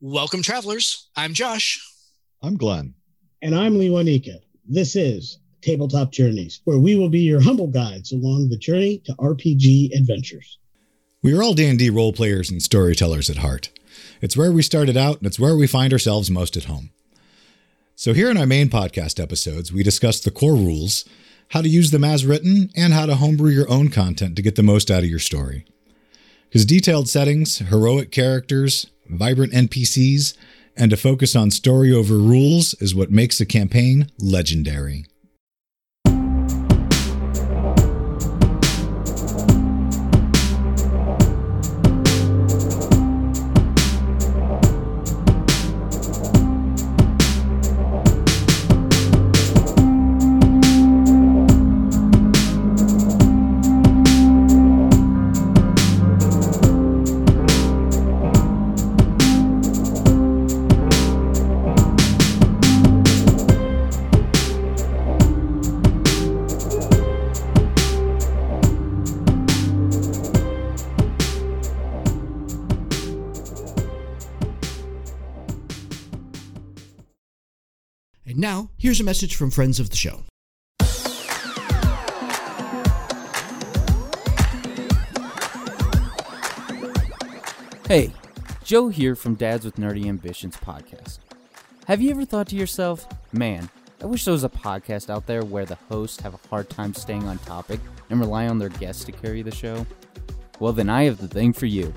Welcome, travelers. I'm Josh. I'm Glenn. And I'm Lee Wanika. This is Tabletop Journeys, where we will be your humble guides along the journey to RPG adventures. We are all D&D role players and storytellers at heart. It's where we started out, and it's where we find ourselves most at home. So here in our main podcast episodes, we discuss the core rules, how to use them as written, and how to homebrew your own content to get the most out of your story. Because detailed settings, heroic characters, vibrant NPCs, and a focus on story over rules is what makes a campaign legendary. Here's a message from friends of the show. Hey, Joe here from Dads with Nerdy Ambitions podcast. Have you ever thought to yourself, man, I wish there was a podcast out there where the hosts have a hard time staying on topic and rely on their guests to carry the show? Well, then I have the thing for you.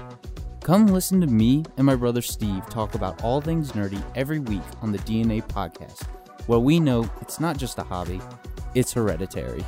Come listen to me and my brother Steve talk about all things nerdy every week on the DNA podcast, where we know it's not just a hobby, it's hereditary.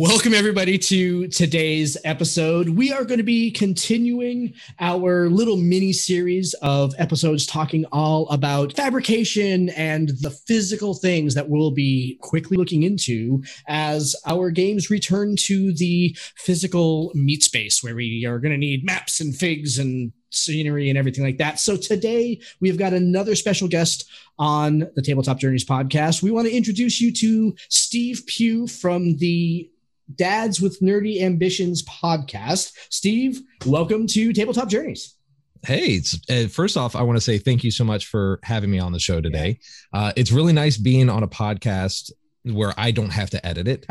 Welcome, everybody, to today's episode. We are going to be continuing our little mini series of episodes talking all about fabrication and the physical things that we'll be quickly looking into as our games return to the physical meat space where we are going to need maps and figs and scenery and everything like that. So today we've got another special guest on the Tabletop Journeys podcast. We want to introduce you to Steve Pugh from the Dads with Nerdy Ambitions podcast. Steve, welcome to Tabletop Journeys. Hey, it's, uh, first off, I want to say thank you so much for having me on the show today. Uh, it's really nice being on a podcast where I don't have to edit it.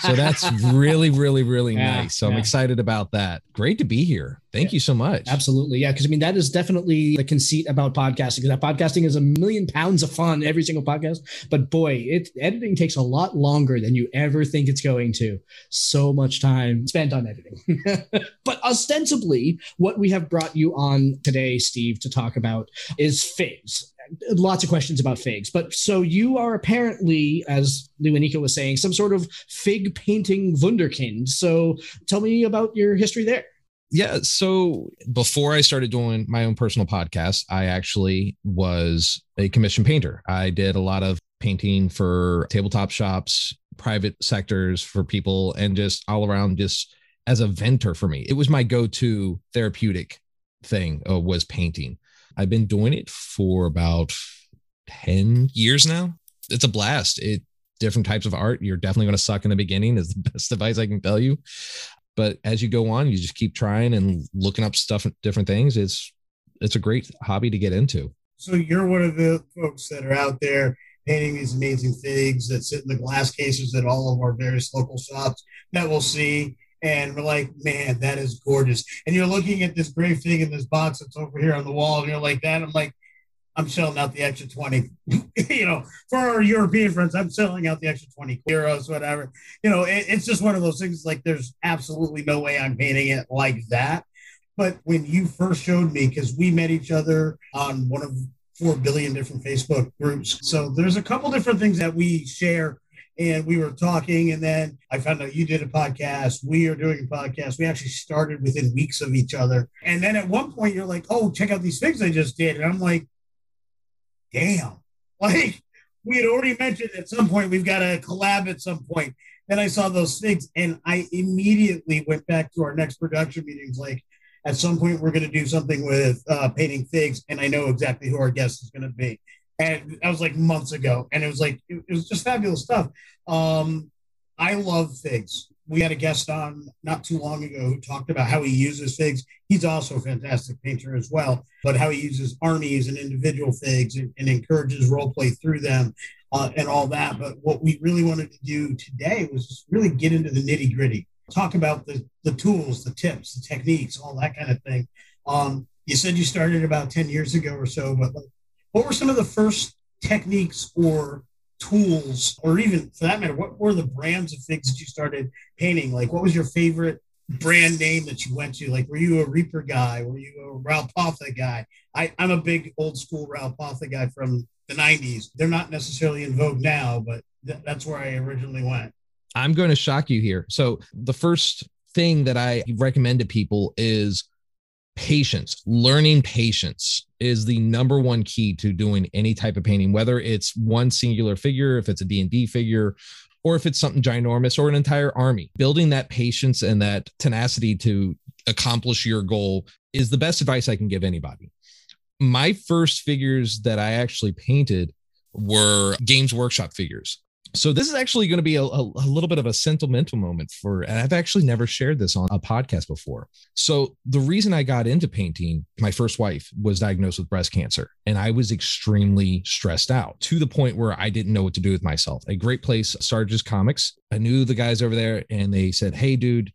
So that's really, really, really Yeah, nice. So I'm excited about that. Great to be here. Thank you so much. Absolutely. Yeah. Because I mean, that is definitely the conceit about podcasting because that podcasting is a million pounds of fun every single podcast. But boy, it editing takes a lot longer than you ever think it's going to. So much time spent on editing. but ostensibly, what we have brought you on today, Steve, to talk about is figs. Lots of questions about figs. But so you are apparently, as Lewanika was saying, some sort of fig painting wunderkind. So tell me about your history there. yeah so before i started doing my own personal podcast i actually was a commission painter i did a lot of painting for tabletop shops private sectors for people and just all around just as a venter for me it was my go-to therapeutic thing uh, was painting i've been doing it for about 10 years now. It's a blast. It different types of art. You're definitely going to suck in the beginning is the best advice i can tell you. But as you go on you just keep trying and looking up stuff different things. It's it's a great hobby to get into. So you're one of the folks that are out there painting these amazing figs that sit in the glass cases at all of our various local shops that we'll see. And we're like, man, that is gorgeous. And you're looking at this great thing in this box that's over here on the wall, and you're like that. I'm like, I'm selling out the extra 20. you know, for our European friends, I'm selling out the extra 20 euros, whatever. You know, it, it's just one of those things like there's absolutely no way I'm painting it like that. But when you first showed me, because we met each other on one of four billion different Facebook groups. So there's a couple different things that we share. And we were talking, and then I found out you did a podcast. We are doing a podcast. We actually started within weeks of each other. And then at one point, you're like, oh, check out these things I just did. And I'm like, damn. Like, we had already mentioned at some point we've got to collab at some point. Then I saw those things, and I immediately went back to our next production meetings. Like, at some point, we're going to do something with uh, painting figs, and I know exactly who our guest is going to be. And that was like months ago, and it was like it, it was just fabulous stuff. Um, I love figs. We had a guest on not too long ago who talked about how he uses figs. He's also a fantastic painter as well, but how he uses armies and individual figs and, and encourages role play through them uh, and all that. But what we really wanted to do today was just really get into the nitty gritty, talk about the, the tools, the tips, the techniques, all that kind of thing. Um, you said you started about 10 years ago or so, but what were some of the first techniques or tools, or even for that matter, what were the brands of things that you started painting? Like, what was your favorite brand name that you went to? Like, were you a Reaper guy? Were you a Ral Partha guy? I, I'm a big old school Ral Partha guy from the 90s. They're not necessarily in vogue now, but th- that's where I originally went. I'm going to shock you here. So, the first thing that I recommend to people is patience. Learning patience is the number one key to doing any type of painting, whether it's one singular figure, if it's a D&D figure, or if it's something ginormous or an entire army. Building that patience and that tenacity to accomplish your goal is the best advice I can give anybody my first figures that I actually painted were Games Workshop figures. So this is actually going to be a, a, a, little bit of a sentimental moment for, and I've actually never shared this on a podcast before. So the reason I got into painting, my first wife was diagnosed with breast cancer, and I was extremely stressed out to the point where I didn't know what to do with myself. A great place, Sarge's Comics. I knew the guys over there, and they said, "Hey, dude,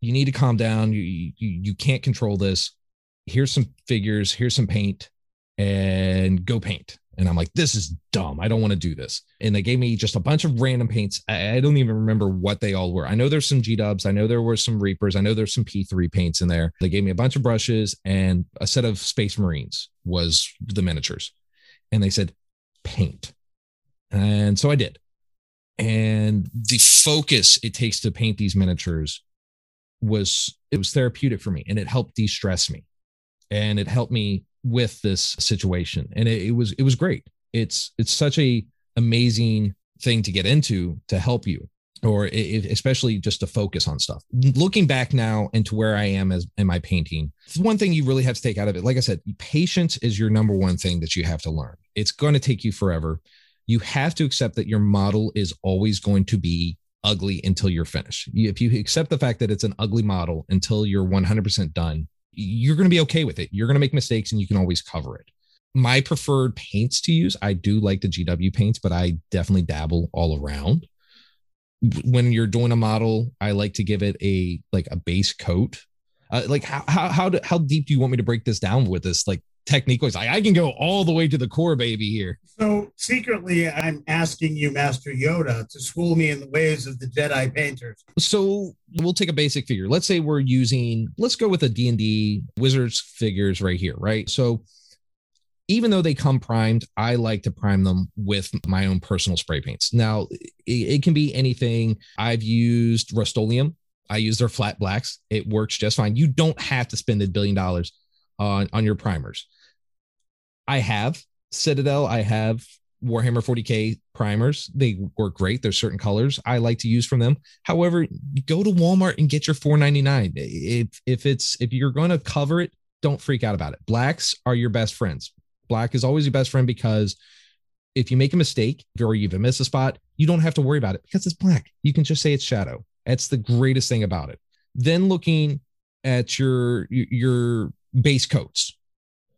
you need to calm down. You you, you can't control this here's some figures, here's some paint, and go paint. And I'm like, this is dumb. I don't want to do this. And they gave me just a bunch of random paints. I, I don't even remember what they all were. I know there's some G dubs. I know there were some Reapers. I know there's some P3 paints in there. They gave me a bunch of brushes and a set of Space Marines was the miniatures. And they said, paint. And so I did. And the focus it takes to paint these miniatures was it was therapeutic for me and it helped de-stress me and it helped me with this situation and it, it was it was great it's it's such a amazing thing to get into to help you or it, especially just to focus on stuff. Looking back now into where I am as in my painting, one thing you really have to take out of it, like I said, patience is your number one thing that you have to learn. It's going to take you forever. You have to accept that your model is always going to be ugly until you're finished. If you accept the fact that it's an ugly model until you're 100% done, you're going to be okay with it. You're going to make mistakes and you can always cover it. My preferred paints to use, I do like the GW paints, but I definitely dabble all around. When you're doing a model, I like to give it a like a base coat. Uh, like how how how, do, how deep do you want me to break this down with this like technique was like I can go all the way to the core baby here. So secretly I'm asking you Master Yoda to school me in the ways of the Jedi painters. So we'll take a basic figure. Let's say we're using let's go with a D&D wizards figures right here, right? So even though they come primed, I like to prime them with my own personal spray paints. Now, it, it can be anything. I've used Rust-Oleum. I use their flat blacks. It works just fine. You don't have to spend a billion dollars on on your primers. I have Citadel. I have Warhammer 40K primers. They work great. There's certain colors I like to use from them. However, go to Walmart and get your 4.99. If if it's if you're going to cover it, don't freak out about it. Blacks are your best friends. Black is always your best friend because if you make a mistake or you even miss a spot, you don't have to worry about it because it's black. You can just say it's shadow. That's the greatest thing about it. Then looking at your your base coats.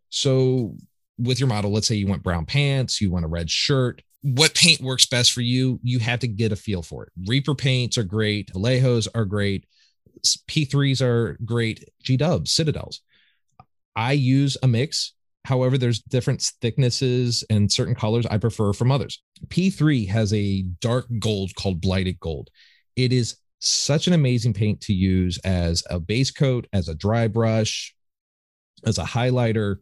So with your model, let's say you want brown pants, you want a red shirt. What paint works best for you? You have to get a feel for it. Reaper paints are great. Vallejos are great. P3s are great. G Dubs, Citadels. I use a mix. However, there's different thicknesses and certain colors I prefer from others. P3 has a dark gold called Blighted Gold. It is such an amazing paint to use as a base coat, as a dry brush, as a highlighter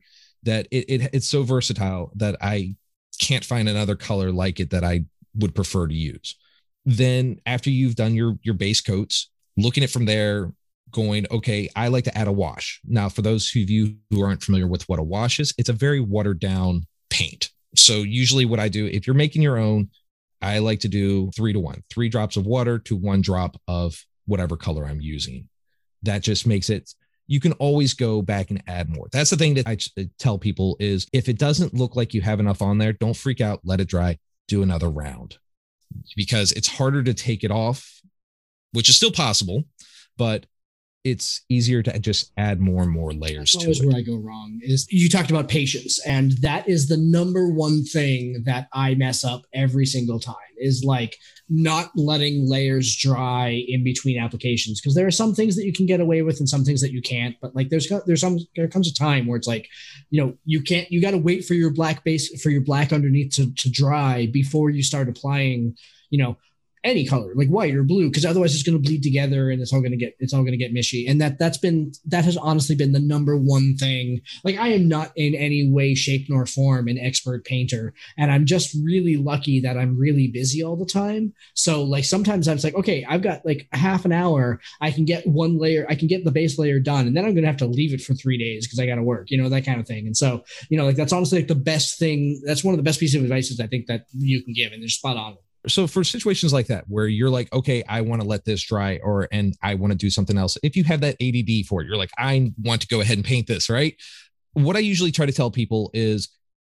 that it, it it's so versatile that I can't find another color like it that I would prefer to use. Then after you've done your your base coats, looking at from there, going, okay, I like to add a wash. Now, for those of you who aren't familiar with what a wash is, it's a very watered down paint. So usually what I do, if you're making your own, I like to do three to one, three drops of water to one drop of whatever color I'm using. That just makes it you can always go back and add more. That's the thing that I uh, tell people is if it doesn't look like you have enough on there, don't freak out, let it dry, do another round because it's harder to take it off, which is still possible, but it's easier to just add more and more layers That's to always it. where I go wrong is you talked about patience, and that is the number one thing that I mess up every single time is like not letting layers dry in between applications because there are some things that you can get away with and some things that you can't. But like there's there's some there comes a time where it's like you know you can't you got to wait for your black base for your black underneath to to dry before you start applying you know any color like white or blue because otherwise it's going to bleed together and it's all going to get it's all going to get mishy. And that that's been that has honestly been the number one thing. Like i am not in any way shape nor form an expert painter and i'm just really lucky that i'm really busy all the time. So like sometimes i'm like okay i've got like half an hour i can get one layer i can get the base layer done and then i'm going to have to leave it for three days because i got to work you know that kind of thing. And so you know like that's honestly like the best thing that's one of the best pieces of advice i think that you can give and they're spot on so for situations like that where you're like okay i want to let this dry or and i want to do something else if you have that add for it you're like i want to go ahead and paint this right? What i usually try to tell people is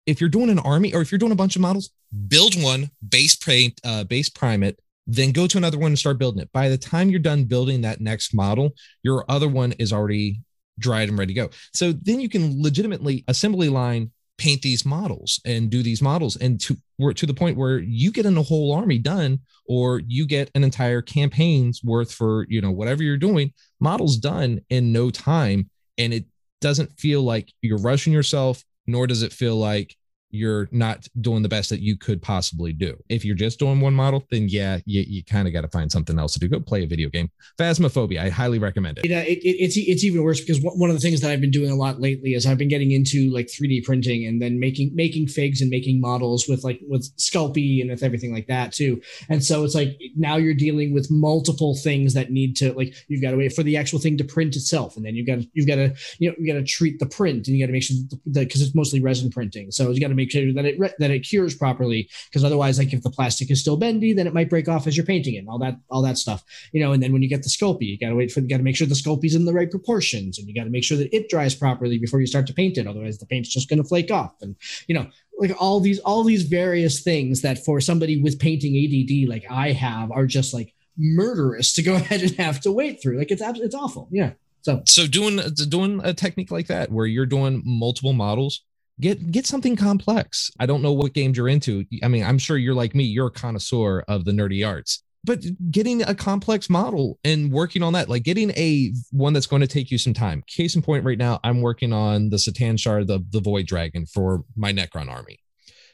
if you're doing an army or if you're doing a bunch of models build one base paint uh, base prime it then go to another one and start building it. By the time you're done building that next model your other one is already dried and ready to go. So then you can legitimately assembly line paint these models and do these models. And to we're to the point where you get in a whole army done or you get an entire campaign's worth for you know whatever you're doing models done in no time. And it doesn't feel like you're rushing yourself nor does it feel like you're not doing the best that you could possibly do. If you're just doing one model, then yeah, you, you kind of got to find something else to do. Go play a video game. Phasmophobia, I highly recommend it. uh, it, it it's it's even worse because one of the things that I've been doing a lot lately is I've been getting into like 3D printing and then making making figs and making models with like with Sculpey and with everything like that too. And so it's like now you're dealing with multiple things that need to like you've got to wait for the actual thing to print itself, and then you've got to, you've got to you know you got to treat the print and you got to make sure because it's mostly resin printing, so you got to make sure that it that it cures properly because otherwise like if the plastic is still bendy, then it might break off as you're painting it, and all that all that stuff, you know. And then when you get the Sculpey, you got to wait for you got to make sure the Sculpey's in the right proportions, and you got to make sure that it dries properly before you start to paint it. Otherwise, the paint's just going to flake off, and you know like all these all these various things that for somebody with painting ADD like I have are just like murderous to go ahead and have to wait through. Like it's it's awful. Yeah. So so doing doing a technique like that where you're doing multiple models, get get something complex. I don't know what games you're into. I mean, I'm sure you're like me. You're a connoisseur of the nerdy arts. But getting a complex model and working on that, like getting a one that's going to take you some time. Case in point, right now, I'm working on the C'tan Shard, the, the Void Dragon for my Necron army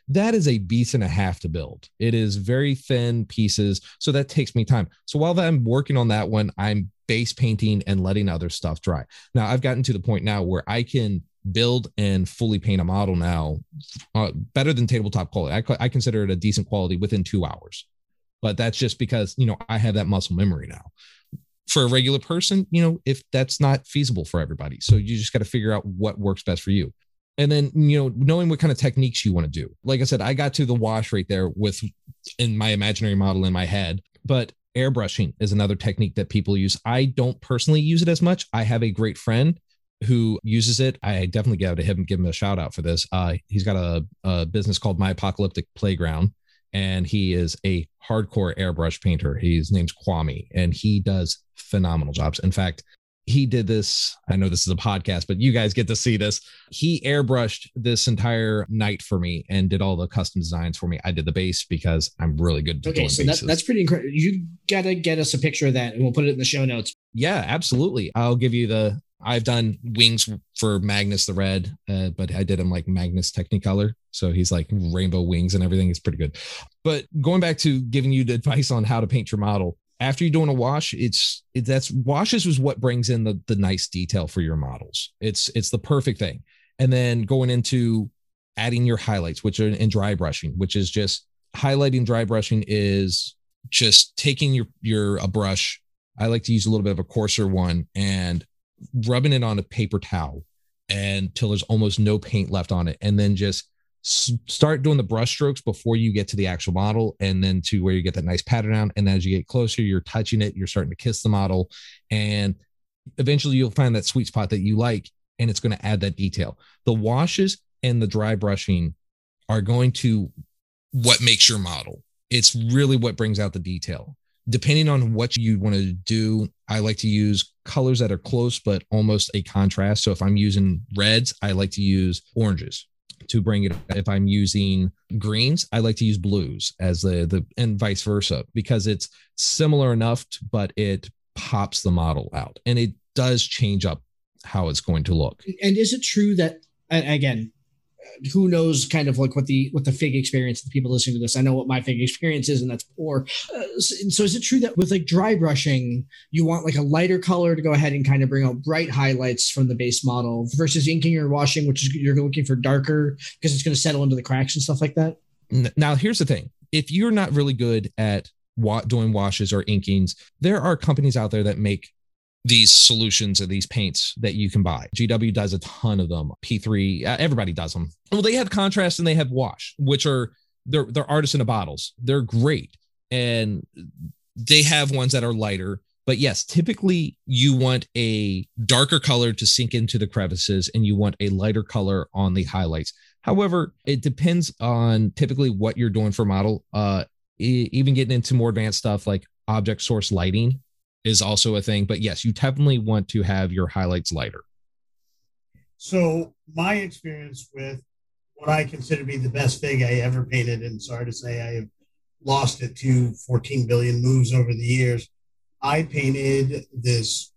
that is a beast and a half to build. It is very thin pieces, so that takes me time. So while I'm working on that one, I'm base painting and letting other stuff dry. Now I've gotten to the point now where I can build and fully paint a model now uh, better than tabletop quality. I, I consider it a decent quality within two hours, but that's just because you know I have that muscle memory now. For a regular person, you know, if that's not feasible for everybody, so you just got to figure out what works best for you. And then you know knowing what kind of techniques you want to do. Like i said i got to the wash right there with in my imaginary model in my head. But airbrushing is another technique that people use. I don't personally use it as much. I have a great friend who uses it i definitely give to him give him a shout out for this uh, he's got a, a business called my apocalyptic playground and he is a hardcore airbrush painter his name's kwame and he does phenomenal jobs in fact he did this. I know this is a podcast, but you guys get to see this. He airbrushed this entire knight for me and did all the custom designs for me. I did the base because I'm really good. okay, so that, that's pretty incredible. You gotta get us a picture of that, and we'll put it in the show notes. Yeah, absolutely. I'll give you the. I've done wings for Magnus the Red, uh, but I did him like Magnus Technicolor, so he's like rainbow wings and everything. It's pretty good. But going back to giving you the advice on how to paint your model, after you're doing a wash it's it, that's washes is what brings in the the nice detail for your models it's it's the perfect thing and then going into adding your highlights which are in dry brushing which is just highlighting dry brushing is just taking your your a brush i like to use a little bit of a coarser one and rubbing it on a paper towel until there's almost no paint left on it and then just start doing the brush strokes before you get to the actual model and then to where you get that nice pattern down and as you get closer you're touching it you're starting to kiss the model and eventually you'll find that sweet spot that you like and it's going to add that detail. The washes and the dry brushing are going to what makes your model. It's really what brings out the detail. Depending on what you want to do, I like to use colors that are close but almost a contrast. So if I'm using reds, I like to use oranges to bring it if i'm using greens i like to use blues as the the and vice versa because it's similar enough but it pops the model out and it does change up how it's going to look and is it true that again who knows kind of like what the what the fig experience the people listening to this. I know what my fig experience is and that's poor. Uh, so, so, is it true that with like dry brushing you want like a lighter color to go ahead and kind of bring out bright highlights from the base model versus inking or washing which is you're looking for darker because it's going to settle into the cracks and stuff like that? Now here's the thing. If you're not really good at doing washes or inkings there are companies out there that make these solutions or these paints that you can buy. GW does a ton of them. P3, uh, everybody does them. Well, they have contrast and they have wash, which are they're they're artisan bottles. They're great, and they have ones that are lighter. But yes, typically you want a darker color to sink into the crevices, and you want a lighter color on the highlights. However, it depends on typically what you're doing for model. Uh, even getting into more advanced stuff like object source lighting is also a thing. But yes, you definitely want to have your highlights lighter. So my experience with what I consider to be the best fig I ever painted, and sorry to say I have lost it to 14 billion moves over the years. I painted this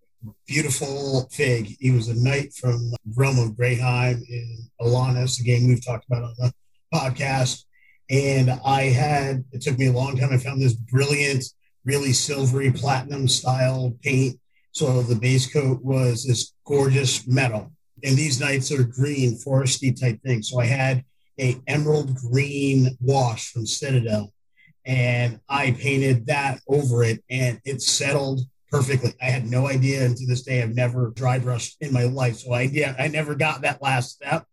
beautiful fig. He was a knight from realm of Greyheim in Alanis, a game we've talked about on the podcast. And I had, it took me a long time. I found this brilliant really silvery platinum style paint. So the base coat was this gorgeous metal. And these knights are green, foresty type thing. So I had a emerald green wash from Citadel and I painted that over it and it settled perfectly. I had no idea, and to this day, I've never dry brushed in my life. So I, yeah, I never got that last step.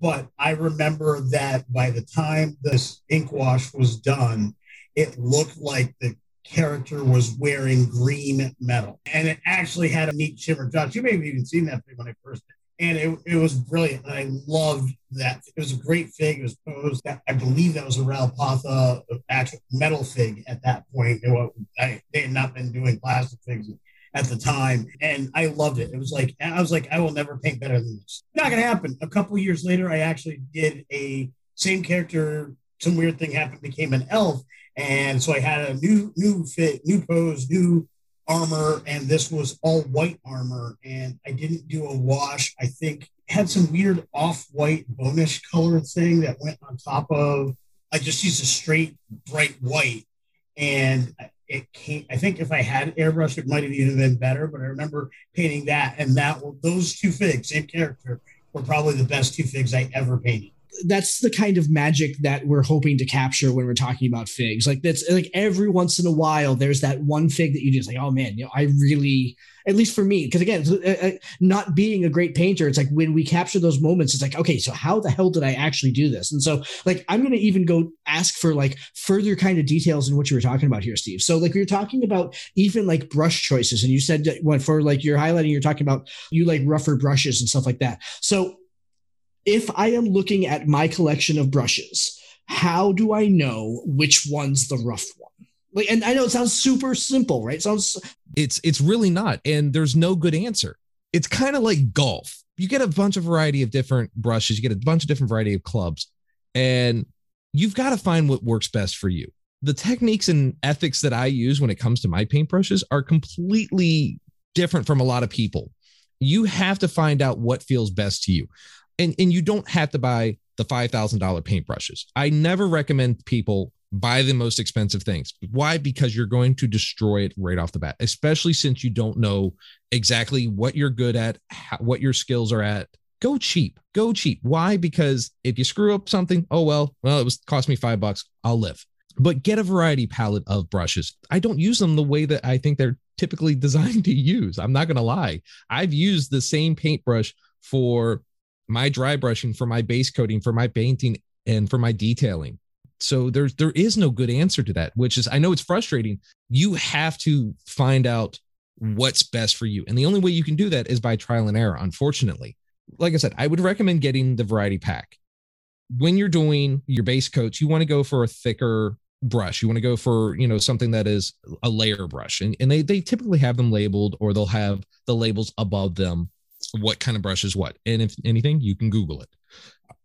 But I remember that by the time this ink wash was done, it looked like the character was wearing green metal. And it actually had a neat shimmer. Josh, you may have even seen that thing when I first did. And it, it was brilliant. I loved that. It was a great fig. It was posed. I believe that was a Ral Partha uh, actual metal fig at that point. Was, I, they had not been doing plastic figs at the time. And I loved it. It was like, I was like, I will never paint better than this. Not going to happen. A couple years later, I actually did a same character. Some weird thing happened, became an elf and so I had a new, new fit, new pose, new armor, and this was all white armor. And I didn't do a wash. I think had some weird off-white bonish color thing that went on top of. I just used a straight bright white, and it came. I think if I had airbrush, it might have even been better. But I remember painting that, and that those two figs, same character, were probably the best two figs I ever painted that's the kind of magic that we're hoping to capture when we're talking about figs. Like that's like every once in a while, there's that one fig that you just like, oh man, you know, I really, at least for me, because again, uh, uh, not being a great painter, it's like when we capture those moments, it's like, okay, so how the hell did I actually do this? And so, like, I'm gonna even go ask for like further kind of details in what you were talking about here, Steve. So, like, we were talking about even like brush choices, and you said what for like you're highlighting, you're talking about you like rougher brushes and stuff like that. So if I am looking at my collection of brushes, how do I know which one's the rough one? Like, and I know it sounds super simple, right? It sounds it's it's really not, and there's no good answer. It's kind of like golf. You get a bunch of variety of different brushes, you get a bunch of different variety of clubs, and you've got to find what works best for you. The techniques and ethics that I use when it comes to my paintbrushes are completely different from a lot of people. You have to find out what feels best to you and and you don't have to buy the $5000 paintbrushes. I never recommend people buy the most expensive things. Why? Because you're going to destroy it right off the bat especially since you don't know exactly what you're good at how, what your skills are at. Go cheap. Go cheap. Why? Because if you screw up something oh well well it was cost me five bucks. I'll live. But get a variety palette of brushes. I don't use them the way that i think they're typically designed to use. I'm not going to lie. I've used the same paintbrush for my dry brushing, for my base coating, for my painting, and for my detailing. So there's there is no good answer to that, which is I know it's frustrating. You have to find out what's best for you. And the only way you can do that is by trial and error, unfortunately. Like I said, I would recommend getting the variety pack. When you're doing your base coats, you want to go for a thicker brush. You want to go for, you know, something that is a layer brush. And, and they, they typically have them labeled or they'll have the labels above them, what kind of brush is what. And if anything, you can Google it.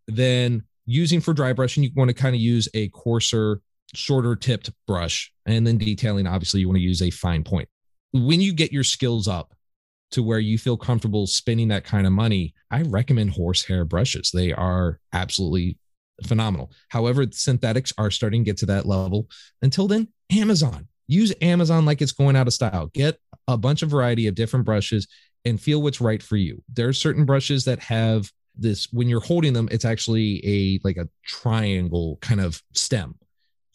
Then using for dry brushing, you want to kind of use a coarser, shorter tipped brush. And then detailing, obviously, you want to use a fine point. When you get your skills up to where you feel comfortable spending that kind of money, I recommend horsehair brushes. They are absolutely phenomenal. However, synthetics are starting to get to that level. Until then, Amazon. Use Amazon like it's going out of style. Get a bunch of variety of different brushes and feel what's right for you. There are certain brushes that have this when you're holding them it's actually a like a triangle kind of stem.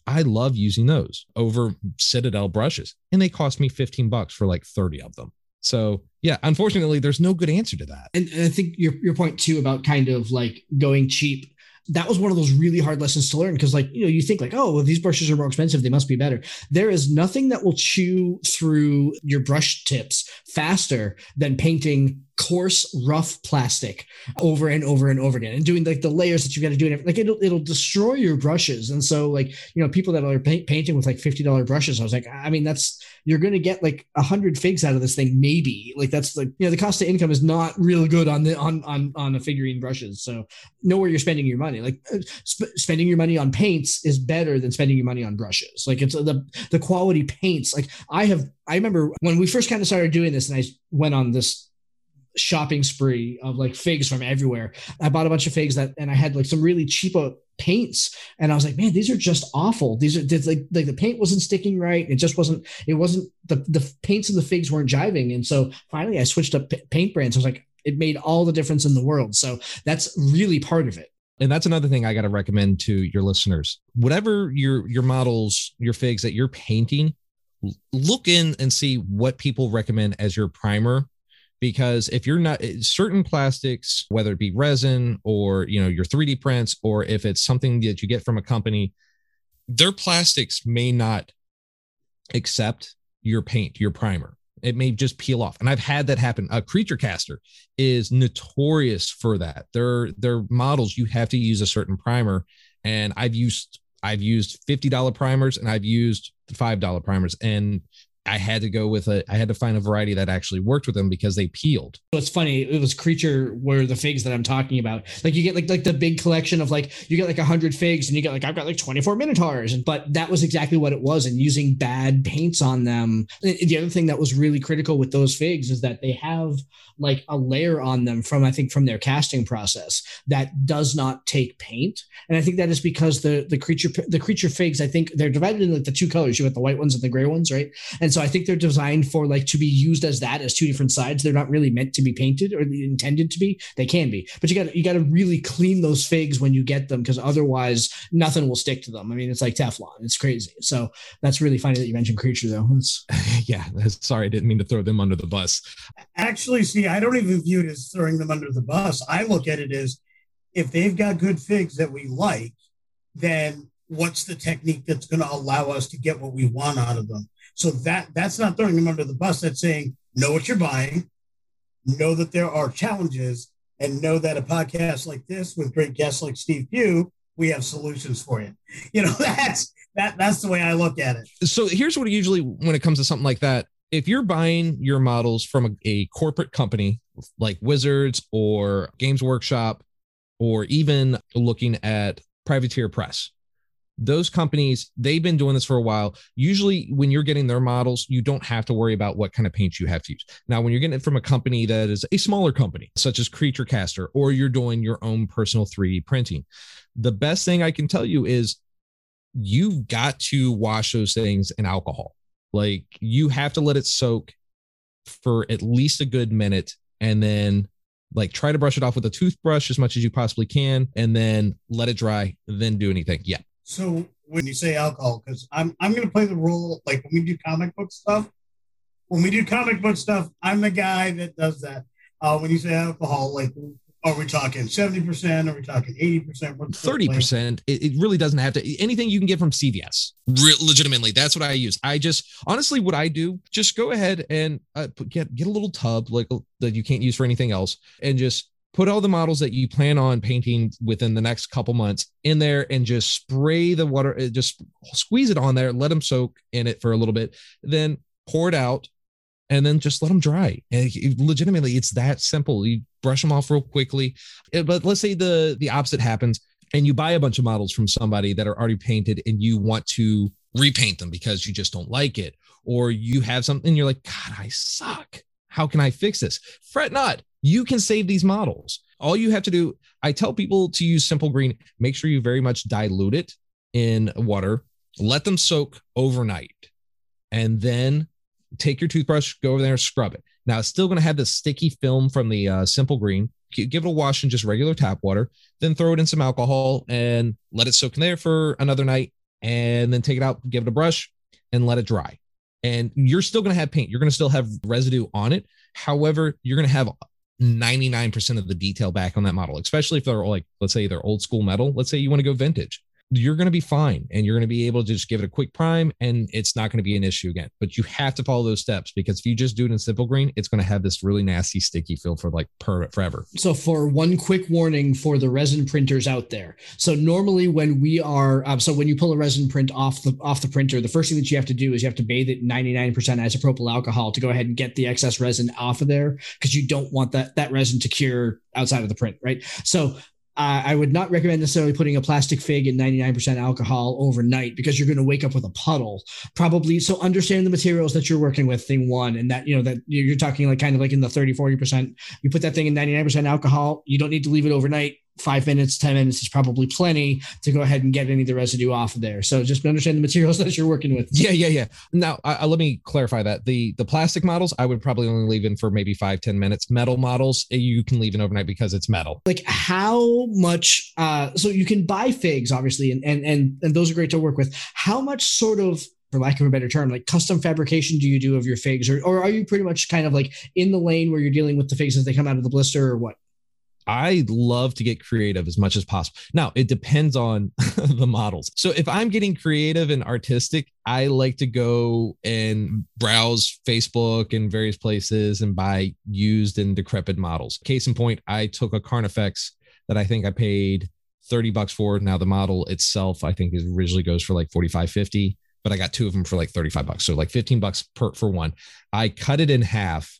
I love using those over Citadel brushes and they cost me 15 bucks for like 30 of them. So yeah, unfortunately, there's no good answer to that. And, and I think your your point too about kind of like going cheap that was one of those really hard lessons to learn because like you know you think like oh well these brushes are more expensive they must be better. There is nothing that will chew through your brush tips faster than painting coarse, rough plastic over and over and over again, and doing like the layers that you've got to do. And like it'll it'll destroy your brushes. And so like you know people that are paint, painting with like fifty dollar brushes, I was like, I mean that's you're going to get like a hundred figs out of this thing, maybe. Like that's like you know the cost of income is not real good on the on on on the figurine brushes. So know where you're spending your money. Like uh, sp- spending your money on paints is better than spending your money on brushes. Like it's the the quality paints. Like I have I remember when we first kind of started doing this, and I went on this shopping spree of like figs from everywhere. I bought a bunch of figs that, and I had like some really cheap paints, and I was like, man, these are just awful. These are like like the paint wasn't sticking right. It just wasn't. It wasn't the the paints and the figs weren't jiving, and so finally I switched up paint brands. I was like, it made all the difference in the world. So that's really part of it. And that's another thing I got to recommend to your listeners. Whatever your your models, your figs that you're painting, look in and see what people recommend as your primer because if you're not eh, certain plastics whether it be resin or you know your 3d prints or if it's something that you get from a company their plastics may not accept your paint your primer. It may just peel off. And i've had that happen. A creature caster is notorious for that. Their their models you have to use a certain primer. And i've used i've used $50 primers and i've used $5 primers. And I had to go with a I had to find a variety that actually worked with them because they peeled. It's funny. It was creature were the figs that I'm talking about. Like you get like like the big collection of like you get like hundred figs and you get like I've got like 24 minotaurs. And but that was exactly what it was. And using bad paints on them. The other thing that was really critical with those figs is that they have like a layer on them from I think from their casting process that does not take paint. And I think that is because the the creature the creature figs, I think they're divided in like the two colors. You got the white ones and the gray ones, right? And so so I think they're designed for like to be used as that as two different sides. They're not really meant to be painted or intended to be. They can be, but you got you got to really clean those figs when you get them because otherwise nothing will stick to them. I mean, it's like Teflon. It's crazy. So that's really funny that you mentioned creature though. yeah, sorry, I didn't mean to throw them under the bus. Actually, see, I don't even view it as throwing them under the bus. I look at it as if they've got good figs that we like, then what's the technique that's going to allow us to get what we want out of them? So that that's not throwing them under the bus. That's saying know what you're buying, know that there are challenges, and know that a podcast like this with great guests like Steve Pugh, we have solutions for you. You know, that's that that's the way I look at it. So here's what usually when it comes to something like that, if you're buying your models from a, a corporate company like Wizards or Games Workshop, or even looking at Privateer Press, those companies they've been doing this for a while. Usually when you're getting their models you don't have to worry about what kind of paint you have to use. Now when you're getting it from a company that is a smaller company such as creature caster or you're doing your own personal 3d printing the best thing i can tell you is you've got to wash those things in alcohol. Like you have to let it soak for at least a good minute and then like try to brush it off with a toothbrush as much as you possibly can and then let it dry then do anything. Yeah so when you say alcohol, because I'm I'm gonna play the role like when we do comic book stuff. When we do comic book stuff, I'm the guy that does that. Uh, when you say alcohol, like Are we talking 70%? Are we talking 80%? What's 30%. It, it really doesn't have to, anything you can get from CVS. Re- legitimately, that's what I use. I just, honestly, what I do, just go ahead and uh, get, get a little tub like that you can't use for anything else and just put all the models that you plan on painting within the next couple months in there and just spray the water, uh, just squeeze it on there, let them soak in it for a little bit, then pour it out and then just let them dry. And legitimately, it's that simple. You brush them off real quickly. Eh, but let's say the the opposite happens, and you buy a bunch of models from somebody that are already painted, and you want to repaint them because you just don't like it, or you have something you're like, God, I suck. How can I fix this? Fret not. You can save these models. All you have to do, I tell people to use simple green. Make sure you very much dilute it in water. Let them soak overnight, and then take your toothbrush, go over there, scrub it. Now it's still going to have the sticky film from the uh, simple green. Give it a wash in just regular tap water, then throw it in some alcohol and let it soak in there for another night. And then take it out, give it a brush, and let it dry. And you're still going to have paint. You're going to still have residue on it. However, you're going to have 99% of the detail back on that model, especially if they're like, let's say they're old school metal. Let's say you want to go vintage you're going to be fine and you're going to be able to just give it a quick prime and it's not going to be an issue again. But you have to follow those steps because if you just do it in simple green, it's going to have this really nasty sticky feel for like per, forever. So, for one quick warning for the resin printers out there. So, normally when we are, um, so when you pull a resin print off the off the printer, the first thing that you have to do is you have to bathe it 99% isopropyl alcohol to go ahead and get the excess resin off of there because you don't want that that resin to cure outside of the print, right? So uh, I would not recommend necessarily putting a plastic fig in 99% alcohol overnight because you're going to wake up with a puddle. Probably so understand the materials that you're working with, thing one, and that, you know, that you're talking like kind of like in the 30, 40%. You put that thing in 99% alcohol, you don't need to leave it overnight five minutes, 10 minutes is probably plenty to go ahead and get any of the residue off of there. So just understand the materials that you're working with. Yeah, yeah, yeah. Now, uh, let me clarify that. The the plastic models, I would probably only leave in for maybe five ten minutes. Metal models, eh, you can leave in overnight because it's metal. Like how much, uh, so you can buy figs, obviously, and, and, and, and those are great to work with. How much sort of for lack of a better term, like custom fabrication do you do of your figs, or, or are you pretty much kind of like in the lane where you're dealing with the figs as they come out of the blister, or what? I love to get creative as much as possible. Now, it depends on the models. So, if I'm getting creative and artistic, I like to go and browse Facebook and various places and buy used and decrepit models. Case in point, I took a Carnifex that I think I paid 30 bucks for. Now, the model itself, I think, originally goes for like 45, 50, but I got two of them for like 35 bucks. So, like 15 bucks per for one. I cut it in half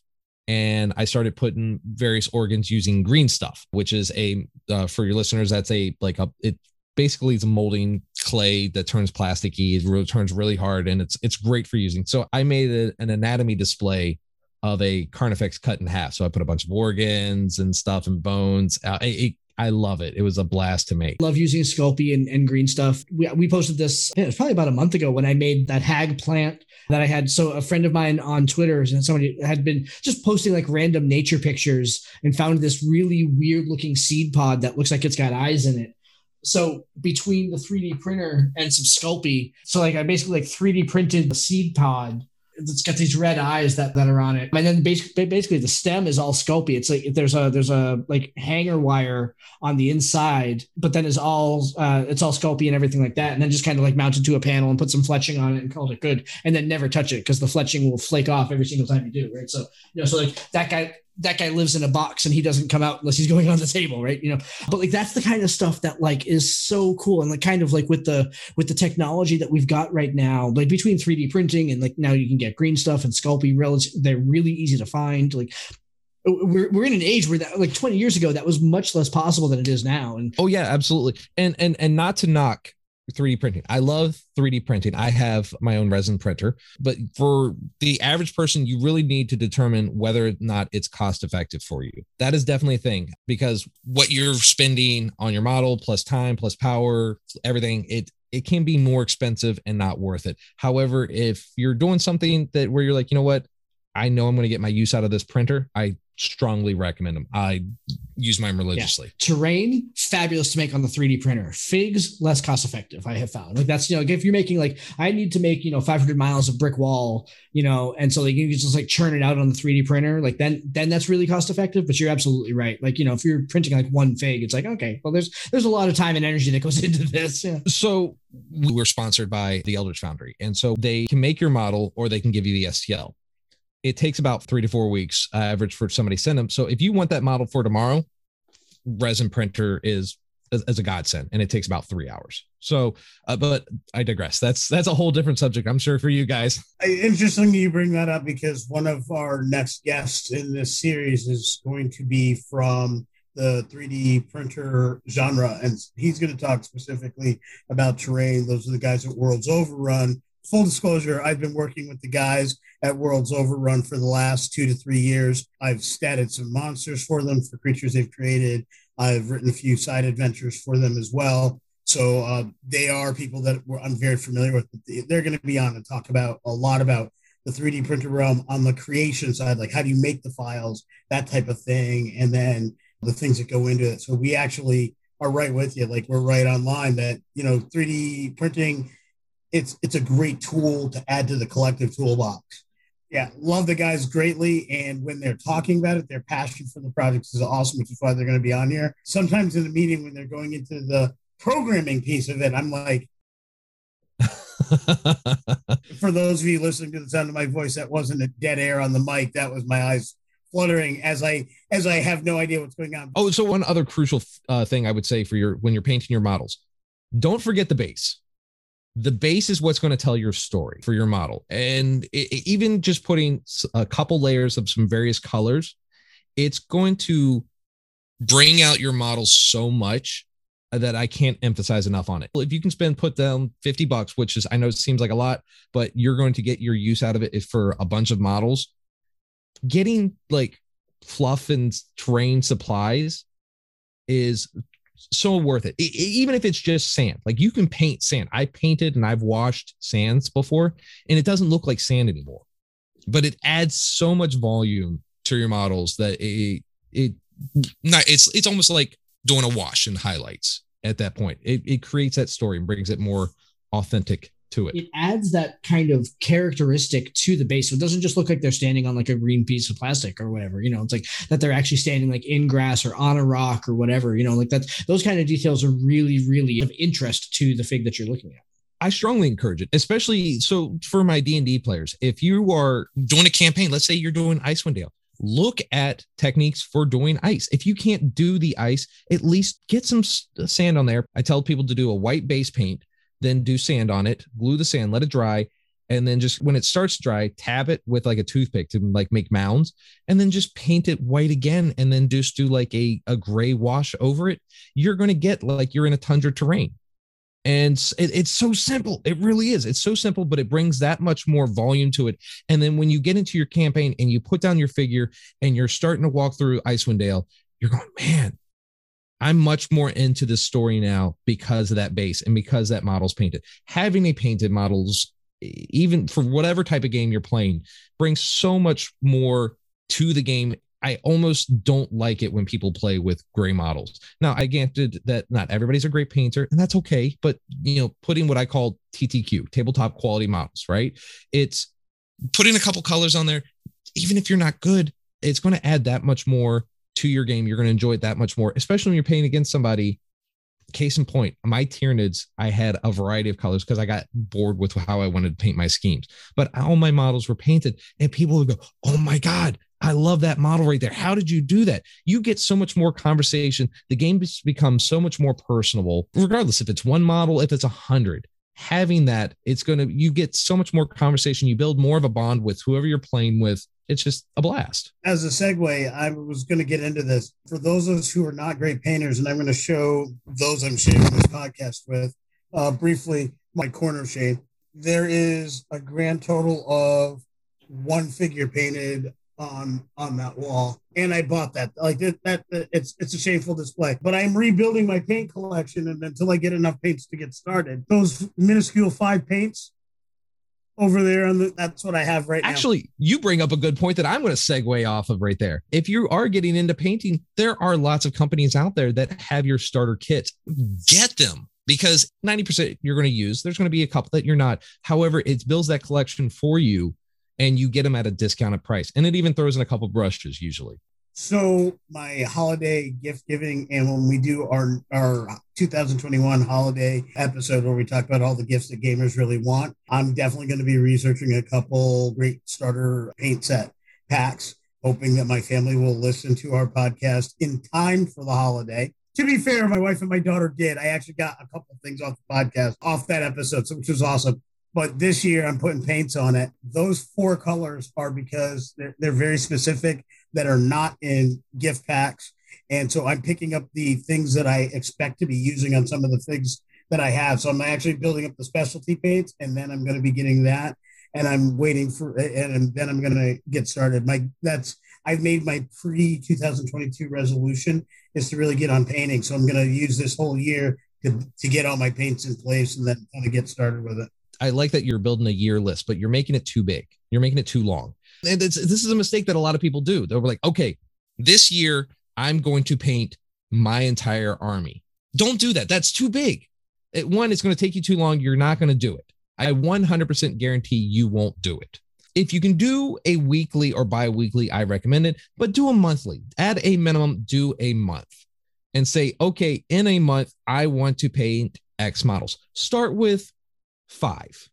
and I started putting various organs using green stuff, which is a uh, for your listeners, that's a like a it basically is a molding clay that turns plasticky. It turns really hard, and it's it's great for using. So I made a, an anatomy display of a Carnifex cut in half. So I put a bunch of organs and stuff and bones. Uh, it, it, I love it. It was a blast to make. Love using Sculpey and, and green stuff. We, we posted this, it was probably about a month ago when I made that hag plant that I had. So a friend of mine on Twitter and somebody had been just posting like random nature pictures and found this really weird looking seed pod that looks like it's got eyes in it. So between the 3D printer and some Sculpey, so like I basically like 3D printed the seed pod it's got these red eyes that, that are on it. And then basically, basically the stem is all Sculpey. It's like there's a there's a like hanger wire on the inside, but then it's all uh, it's all Sculpey and everything like that. And then just kind of like mounted to a panel and put some fletching on it and called it good. And then never touch it because the fletching will flake off every single time you do. Right. So you know, so like that guy that guy lives in a box and he doesn't come out unless he's going on the table right? You know but like that's the kind of stuff that like is so cool and like kind of like with the with the technology that we've got right now like between 3d printing and like now you can get green stuff and Sculpey relative they're really easy to find like we're, we're in an age where that like 20 years ago that was much less possible than it is now and oh yeah absolutely. And and and not to knock 3D printing. I love 3D printing. I have my own resin printer, but for the average person, you really need to determine whether or not it's cost effective for you. That is definitely a thing because what you're spending on your model plus time plus power, everything, it it can be more expensive and not worth it. However, if you're doing something that where you're like, you know what, I know I'm going to get my use out of this printer. I strongly recommend them. I use mine religiously. Yeah. Terrain, fabulous to make on the 3D printer. Figs, less cost effective, I have found. Like that's, you know, if you're making like, I need to make, you know, 500 miles of brick wall, you know, and so like you can just like churn it out on the 3D printer, like then, then that's really cost effective. But you're absolutely right. Like, you know, if you're printing like one fig, it's like, okay, well, there's, there's a lot of time and energy that goes into this. Yeah. So we were sponsored by the Eldritch Foundry. And so they can make your model or they can give you the STL it takes about three to four weeks uh, average for somebody to send them. So if you want that model for tomorrow, resin printer is as, a godsend and it takes about three hours. So, uh, but I digress. That's that's a whole different subject. I'm sure for you guys. Interesting you bring that up because one of our next guests in this series is going to be from the 3D printer genre, and he's going to talk specifically about terrain. Those are the guys at Worlds Overrun. Full disclosure, I've been working with the guys at Worlds Overrun for the last two to three years. I've statted some monsters for them for creatures they've created. I've written a few side adventures for them as well. So uh, they are people that I'm very familiar with. They're going to be on and talk about a lot about the 3D printer realm on the creation side, like how do you make the files, that type of thing, and then the things that go into it. So we actually are right with you. Like we're right online that you know 3D printing. It's it's a great tool to add to the collective toolbox yeah, love the guys greatly. And when they're talking about it, their passion for the projects is awesome, which is why they're going to be on here. Sometimes in the meeting, when they're going into the programming piece of it, I'm like, for those of you listening to the sound of my voice, that wasn't a dead air on the mic. That was my eyes fluttering as I as I have no idea what's going on. Oh, so one other crucial uh, thing I would say for your when you're painting your models, don't forget the base the base is what's going to tell your story for your model. And it, even just putting a couple layers of some various colors, it's going to bring out your model so much that I can't emphasize enough on it. If you can spend put down 50 bucks, which is I know it seems like a lot, but you're going to get your use out of it for a bunch of models. Getting like fluff and terrain supplies is so worth it. it. Even if it's just sand, like you can paint sand. I painted and I've washed sands before, and it doesn't look like sand anymore. But it adds so much volume to your models that it it not it's it's almost like doing a wash and highlights at that point. It it creates that story and brings it more authentic to it. It adds that kind of characteristic to the base. So it doesn't just look like they're standing on like a green piece of plastic or whatever. You know, it's like that they're actually standing like in grass or on a rock or whatever. You know, like that's those kind of details are really, really of interest to the fig that you're looking at. I strongly encourage it, especially so for my D and D players. If you are doing a campaign, let's say you're doing Icewind Dale, look at techniques for doing ice. If you can't do the ice, at least get some sand on there. I tell people to do a white base paint then do sand on it, glue the sand, let it dry, and then just when it starts dry, tab it with like a toothpick to like make mounds, and then just paint it white again, and then just do like a, a gray wash over it. You're going to get like you're in a tundra terrain. And it, it's so simple. It really is. It's so simple, but it brings that much more volume to it. And then when you get into your campaign and you put down your figure and you're starting to walk through Icewind Dale, you're going, man, I'm much more into this story now because of that base and because that model's painted. Having a painted models, even for whatever type of game you're playing, brings so much more to the game. I almost don't like it when people play with gray models. Now, I granted that not everybody's a great painter, and that's okay. But you know, putting what I call TTQ, tabletop quality models, right? It's putting a couple colors on there. Even if you're not good, it's going to add that much more to your game, you're going to enjoy it that much more, especially when you're playing against somebody. Case in point, my Tyranids, I had a variety of colors because I got bored with how I wanted to paint my schemes. But all my models were painted, and people would go, Oh my God, I love that model right there. How did you do that? You get so much more conversation. The game becomes so much more personable, regardless if it's one model, if it's a hundred. Having that, it's going to, you get so much more conversation. You build more of a bond with whoever you're playing with it's just a blast. As a segue, I was going to get into this. For those of us who are not great painters, and I'm going to show those I'm sharing this podcast with uh, briefly my corner shade. There is a grand total of one figure painted on on that wall and i bought that like that, that it's it's a shameful display but i'm rebuilding my paint collection and until i get enough paints to get started those minuscule five paints over there on the that's what I have right now. Actually, you bring up a good point that I'm going to segue off of right there. If you are getting into painting, there are lots of companies out there that have your starter kits. Get them because 90% you're going to use. There's going to be a couple that you're not. However, it builds that collection for you and you get them at a discounted price. And it even throws in a couple brushes usually. So my holiday gift giving, and when we do our our 2021 holiday episode where we talk about all the gifts that gamers really want, I'm definitely going to be researching a couple great starter paint set packs, hoping that my family will listen to our podcast in time for the holiday. To be fair, my wife and my daughter did. I actually got a couple things off the podcast, off that episode, so, which was awesome. But this year I'm putting paints on it. Those four colors are because they're, they're very specific that are not in gift packs. And so I'm picking up the things that I expect to be using on some of the things that I have. So I'm actually building up the specialty paints and then I'm going to be getting that. And I'm waiting for, and then I'm going to get started. My, that's, I've made my pre 2022 resolution is to really get on painting. So I'm going to use this whole year to, to get all my paints in place and then kind of get started with it. I like that you're building a year list, but you're making it too big. You're making it too long. And this is a mistake that a lot of people do. They're like, okay, this year I'm going to paint my entire army. Don't do that. That's too big. It, one, it's going to take you too long. You're not going to do it. I 100% guarantee you won't do it. If you can do a weekly or bi weekly, I recommend it, but do a monthly. At a minimum, do a month and say, okay, in a month, I want to paint X models. Start with five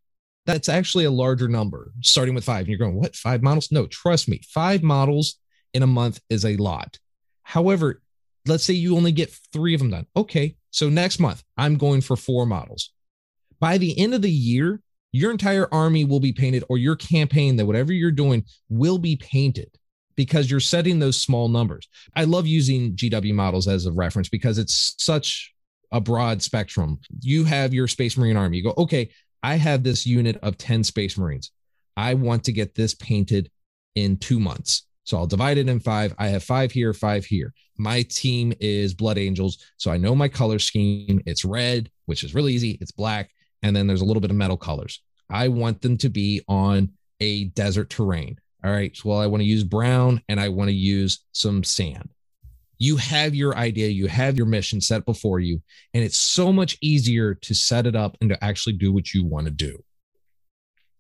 that's actually a larger number starting with five. And you're going, what? Five models? No, trust me, five models in a month is a lot. However, let's say you only get three of them done. Okay. So next month, I'm going for four models. By the end of the year, your entire army will be painted, or your campaign, that whatever you're doing will be painted because you're setting those small numbers. I love using GW models as a reference because it's such a broad spectrum. You have your Space Marine army. You go, okay, I have this unit of 10 Space Marines. I want to get this painted in two months. So I'll divide it in five. I have five here, five here. My team is Blood Angels. So I know my color scheme. It's red, which is really easy. It's black. And then there's a little bit of metal colors. I want them to be on a desert terrain. All right. So, well, I want to use brown and I want to use some sand you have your idea, you have your mission set before you, and it's so much easier to set it up and to actually do what you want to do.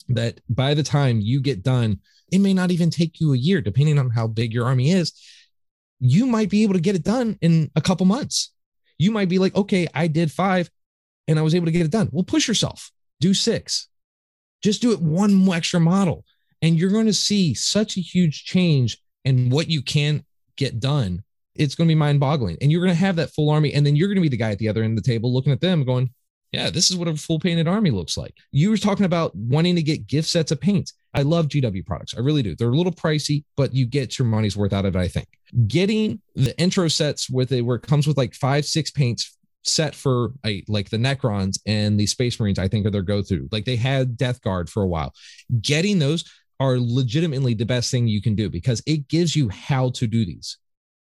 That by the time you get done, it may not even take you a year, depending on how big your army is. You might be able to get it done in a couple months. You might be like, okay, I did five and I was able to get it done. Well, push yourself, do six, just do it one extra model. And you're going to see such a huge change in what you can get done it's going to be mind boggling. And you're going to have that full army. And then you're going to be the guy at the other end of the table looking at them going, yeah, this is what a full painted army looks like. You were talking about wanting to get gift sets of paints. I love GW products. I really do. They're a little pricey, but you get your money's worth out of it, I think. Getting the intro sets with it where it comes with like five, six paints set for a, like the Necrons and the Space Marines, I think are their go to. Like they had Death Guard for a while. Getting those are legitimately the best thing you can do because it gives you how to do these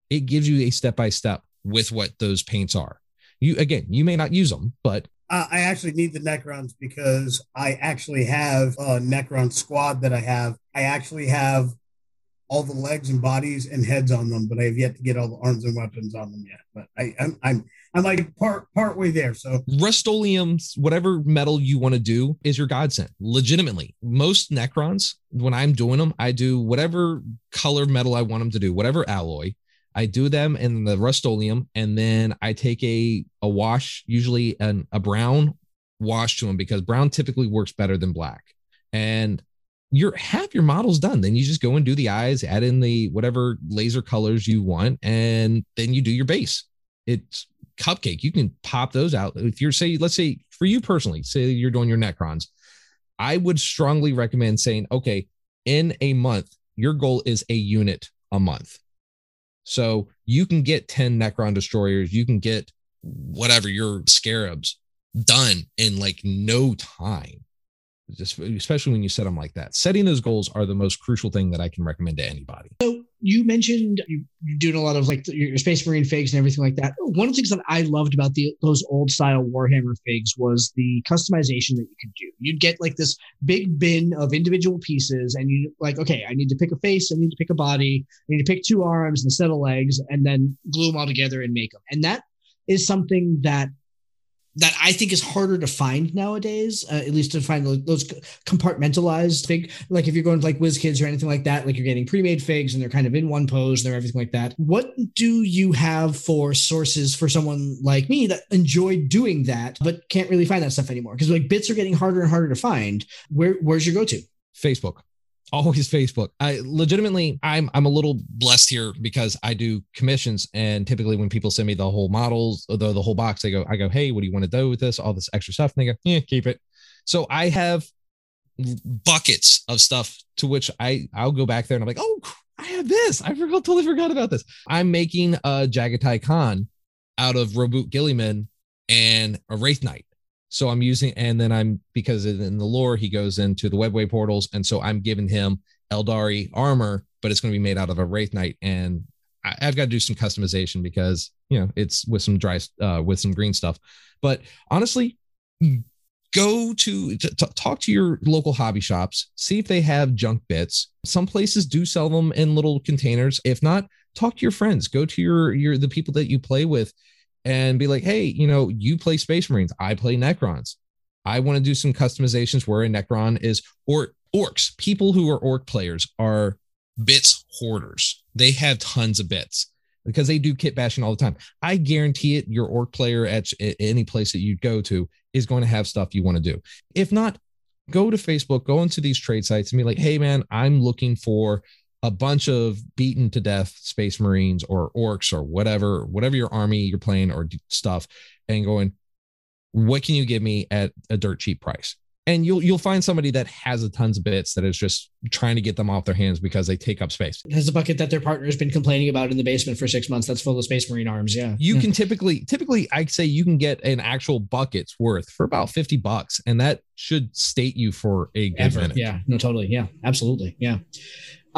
it gives you a step by step with what those paints are. You again, you may not use them, but uh, I actually need the Necrons because I actually have a Necron squad that I have. I actually have all the legs and bodies and heads on them, but I have yet to get all the arms and weapons on them yet. But I, I'm, I'm, I'm like part part way there. So Rust-Oleum's, whatever metal you want to do, is your godsend. Legitimately, most Necrons, when I'm doing them, I do whatever color metal I want them to do, whatever alloy. I do them in the Rust-Oleum, and then I take a a wash, usually an, a brown wash to them because brown typically works better than black. And you're half your models done. Then you just go and do the eyes, add in the whatever laser colors you want, and then you do your base. It's cupcake. You can pop those out. If you're say, let's say for you personally, say you're doing your Necrons, I would strongly recommend saying, okay, in a month, your goal is a unit a month. So you can get 10 Necron destroyers, you can get whatever your scarabs done in like no time. Just especially when you set them like that. Setting those goals are the most crucial thing that I can recommend to anybody. So you mentioned you, are doing a lot of like your Space Marine figs and everything like that. One of the things that I loved about the those old style Warhammer figs was the customization that you could do. You'd get like this big bin of individual pieces, and you like, okay, I need to pick a face, I need to pick a body, I need to pick two arms and a set of legs, and then glue them all together and make them. And that is something that that I think is harder to find nowadays, uh, at least to find those, compartmentalized fig. Like if you're going to like WizKids or anything like that, like you're getting pre-made figs and they're kind of in one pose and they're everything like that. What do you have for sources for someone like me that enjoyed doing that, but can't really find that stuff anymore? Because like bits are getting harder and harder to find. Where where's your go-to? Facebook always Facebook. I legitimately, I'm I'm a little blessed here because I do commissions, and typically when people send me the whole models, the the whole box, they go, I go, hey, what do you want to do with this? All this extra stuff, and they go, yeah, keep it. So I have buckets of stuff to which I I'll go back there and I'm like, oh, I have this. I forgot, totally forgot about this. I'm making a Jaghatai Khan out of Roboute Guilliman and a Wraith Knight. So I'm using, and then I'm because in the lore he goes into the webway portals, and so I'm giving him Eldari armor, but it's going to be made out of a Wraith Knight, and I, have got to do some customization because you know it's with some dry, uh, with some green stuff. But honestly, go to, to, talk to your local hobby shops, see if they have junk bits. Some places do sell them in little containers. If not, talk to your friends. Go to your your the people that you play with and be like, hey, you know, you play Space Marines, I play Necrons. I want to do some customizations where a Necron is or orcs. People who are orc players are bits hoarders. They have tons of bits because they do kit bashing all the time. I guarantee it, your orc player at, any place that you go to is going to have stuff you want to do. If not, go to Facebook, go into these trade sites and be like, hey, man, I'm looking for a bunch of beaten to death space marines or orcs or whatever whatever your army you're playing or stuff and going what can you give me at a dirt cheap price and you'll you'll find somebody that has a tons of bits that is just trying to get them off their hands because they take up space. It has a bucket that their partner has been complaining about in the basement for six months. That's full of Space Marine arms. Yeah, you yeah. can typically typically I'd say you can get an actual bucket's worth for about fifty bucks, and that should state you for a good Ever. minute. Yeah, no, totally. Yeah, absolutely. Yeah.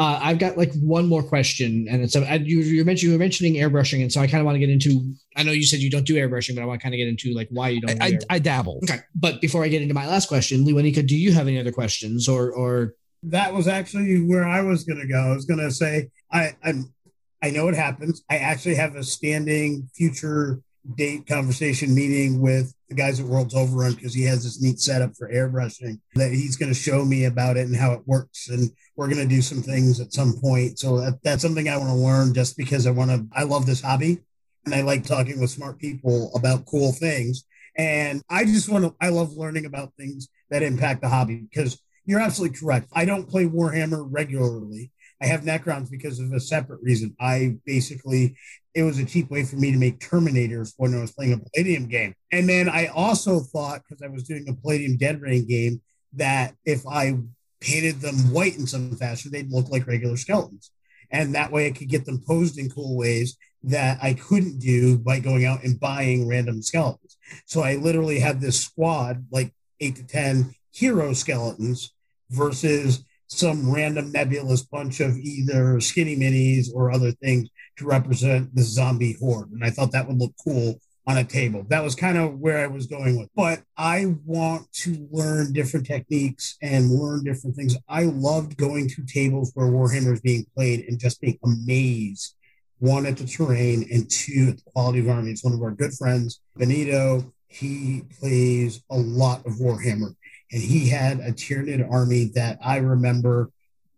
Uh, I've got like one more question, and it's a, you, you mentioned you were mentioning airbrushing, and so I kind of want to get into. I know you said you don't do airbrushing, but I want to kind of get into like why you don't. I, do I, I, dabble. Okay, but before I get into my last question, Lewanika, do you have any other questions or or? That was actually where I was going to go. I was going to say I I'm I know it happens. I actually have a standing future date conversation meeting with the guys at World's Overrun because he has this neat setup for airbrushing that he's going to show me about it and how it works. And we're going to do some things at some point. So that, that's something I want to learn just because I want to, I love this hobby and I like talking with smart people about cool things. And I just want to, I love learning about things that impact the hobby because you're absolutely correct. I don't play Warhammer regularly. I have Necrons because of a separate reason. I basically, it was a cheap way for me to make Terminators when I was playing a Palladium game. And then I also thought, because I was doing a Palladium Dead Reign game, that if I painted them white in some fashion, they'd look like regular skeletons. And that way I could get them posed in cool ways that I couldn't do by going out and buying random skeletons. So I literally had this squad, like eight to 10 hero skeletons versus some random nebulous bunch of either skinny minis or other things to represent the zombie horde. And I thought that would look cool on a table. That was kind of where I was going with. But I want to learn different techniques and learn different things. I loved going to tables where Warhammer is being played and just being amazed. One at the terrain and two at the quality of army. It's one of our good friends, Benito. He plays a lot of Warhammer and he had a Tyranid army that I remember